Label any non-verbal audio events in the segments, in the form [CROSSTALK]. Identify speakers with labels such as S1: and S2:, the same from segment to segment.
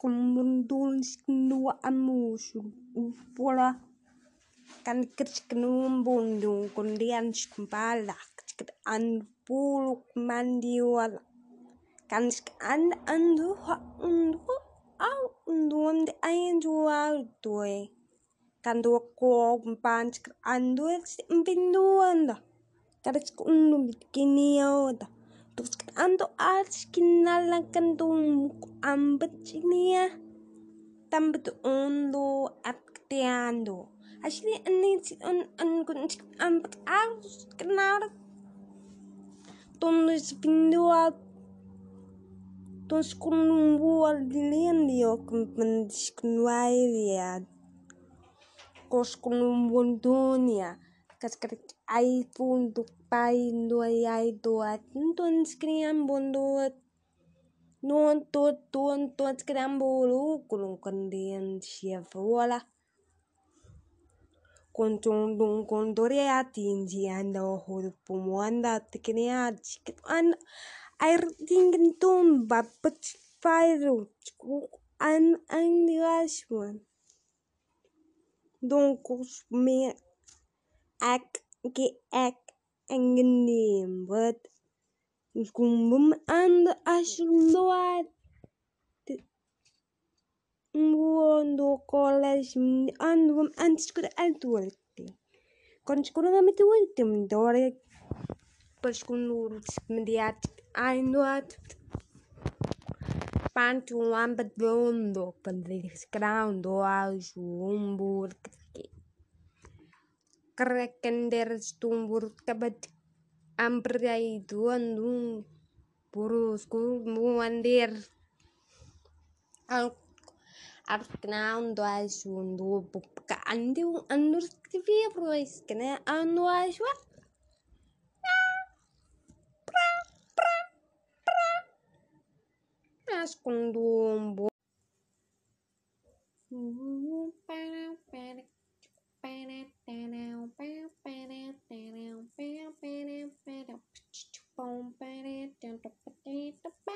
S1: kundunskinua amusum uvola kan kirchkinum bundum kundianshkin balak chikit an buluk mandiwala kan chik an andu ha undu au undundi ainjuardue kan dua kog mpan chikit andu si mbinduanda kan chik undum bikiniyoda tuskan to ach kinalang muku ambet cinia ya. tambet undo atkeando asli ini si un un kun cik ambet arus kenar tundus pindua tundus kun buar dilian dio kumpendis kun wairi ya kos kun dunia kas kerik iPhone pun pai doi ai tuat nton skriam bondot. Non tot ton tot skriam bolu kulung kendien sia vola. Kontung dung kontore atingi ya, anda hod pumuanda teknea ya, chikit an air dingin ton bapet fire, an an diashwan. Donc me ak É que é wordt. Ik kom hem aan de asload. Mundo college and um antes que antworte. Quando escolheu me teu último dore para escolher imediato ai noat tanto um ambas de ondo para descrão do ao jumbo Krekenders-tumbur kabad ampergai itu anung burusku muandir. Al arknaun doasun do buka andi andur tivi proes kena andu ashwa pra pra pra mas kundum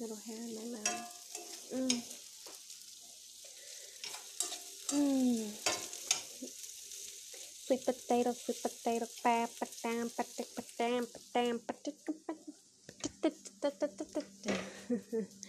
S1: Little hair in my mouth. Mm. Mm. Sweet potato, sweet potato, pa pa dam, pa tick pa dam, pa dam, pa tick pa down, pa down, pa wow, pa down, pa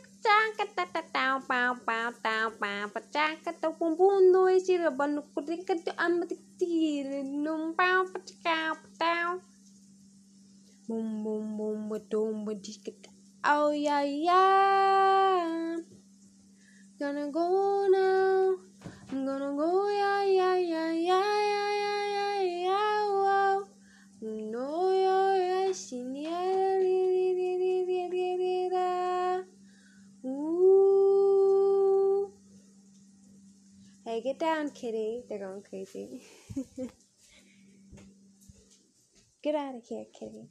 S1: ចាកតតតោប៉ោប៉ោតោប៉ាបចាកតពុំពុំនុយសិរបនុគុតិកតអមតិទីនុំប៉ោបចកោបតោមុំមុំមុំមតុមតិកតអូយ៉ាយ៉ា Gonna go now get down, kitty. They're going crazy. [LAUGHS] get out of here, kitty.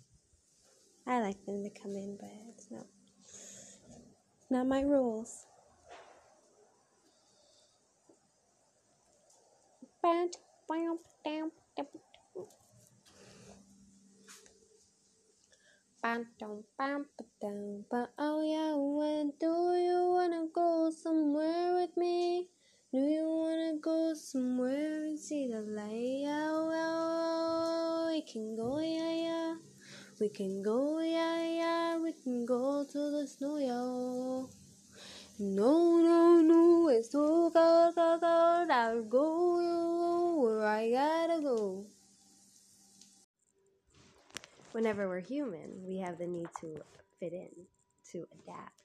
S1: I like them to come in, but it's not, not my rules. Oh yeah, when do you wanna go somewhere with me? Do you wanna go somewhere and see the light? Yeah, well, we can go, yeah, yeah. We can go, yeah, yeah. We can go to the snow, yeah. No, no, no, it's too cold, cold, cold. I'll go where I gotta go. Whenever we're human, we have the need to fit in, to adapt,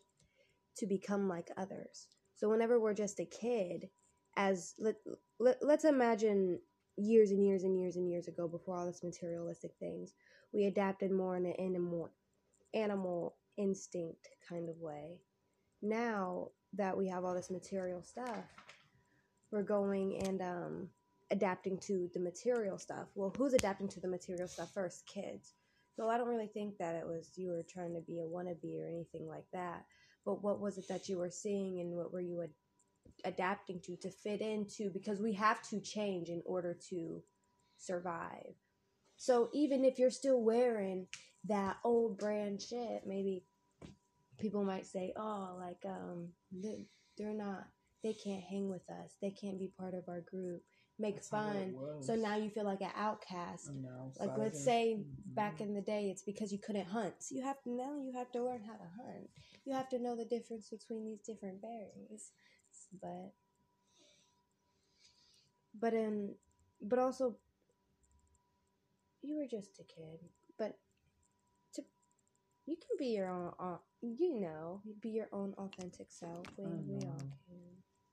S1: to become like others so whenever we're just a kid, as let, let let's imagine years and years and years and years ago, before all this materialistic things, we adapted more in an animal animal instinct kind of way now that we have all this material stuff, we're going and um, adapting to the material stuff. Well, who's adapting to the material stuff first? Kids. So I don't really think that it was you were trying to be a wannabe or anything like that. But what was it that you were seeing and what were you ad- adapting to to fit into? Because we have to change in order to survive. So even if you're still wearing that old brand shit, maybe people might say, "Oh, like um, they're not, they can't hang with us. They can't be part of our group." Make That's fun. So now you feel like an outcast. Like let's say mm-hmm. back in the day, it's because you couldn't hunt. So you have to now you have to learn how to hunt. You have to know the difference between these different berries. But but um but also you were just a kid. But to you can be your own you know, be your own authentic self. We, we all can.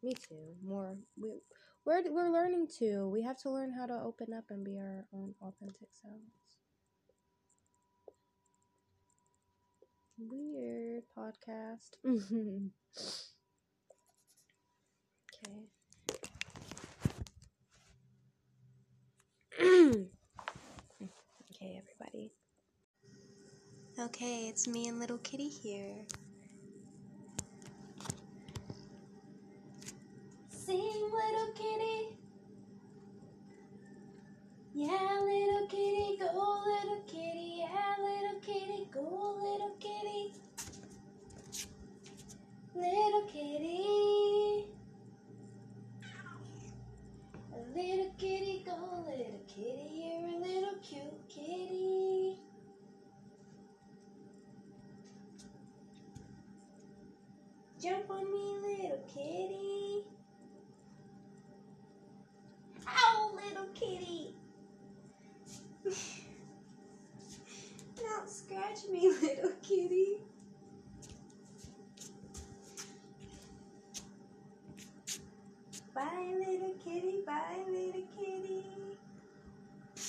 S1: Me too. More we we're we're learning to. We have to learn how to open up and be our own authentic selves. Weird podcast. [LAUGHS] okay. okay, everybody. Okay, it's me and little kitty here. Sing, little kitty. Catch me, [LAUGHS] little kitty. Bye, little kitty. Bye, little kitty.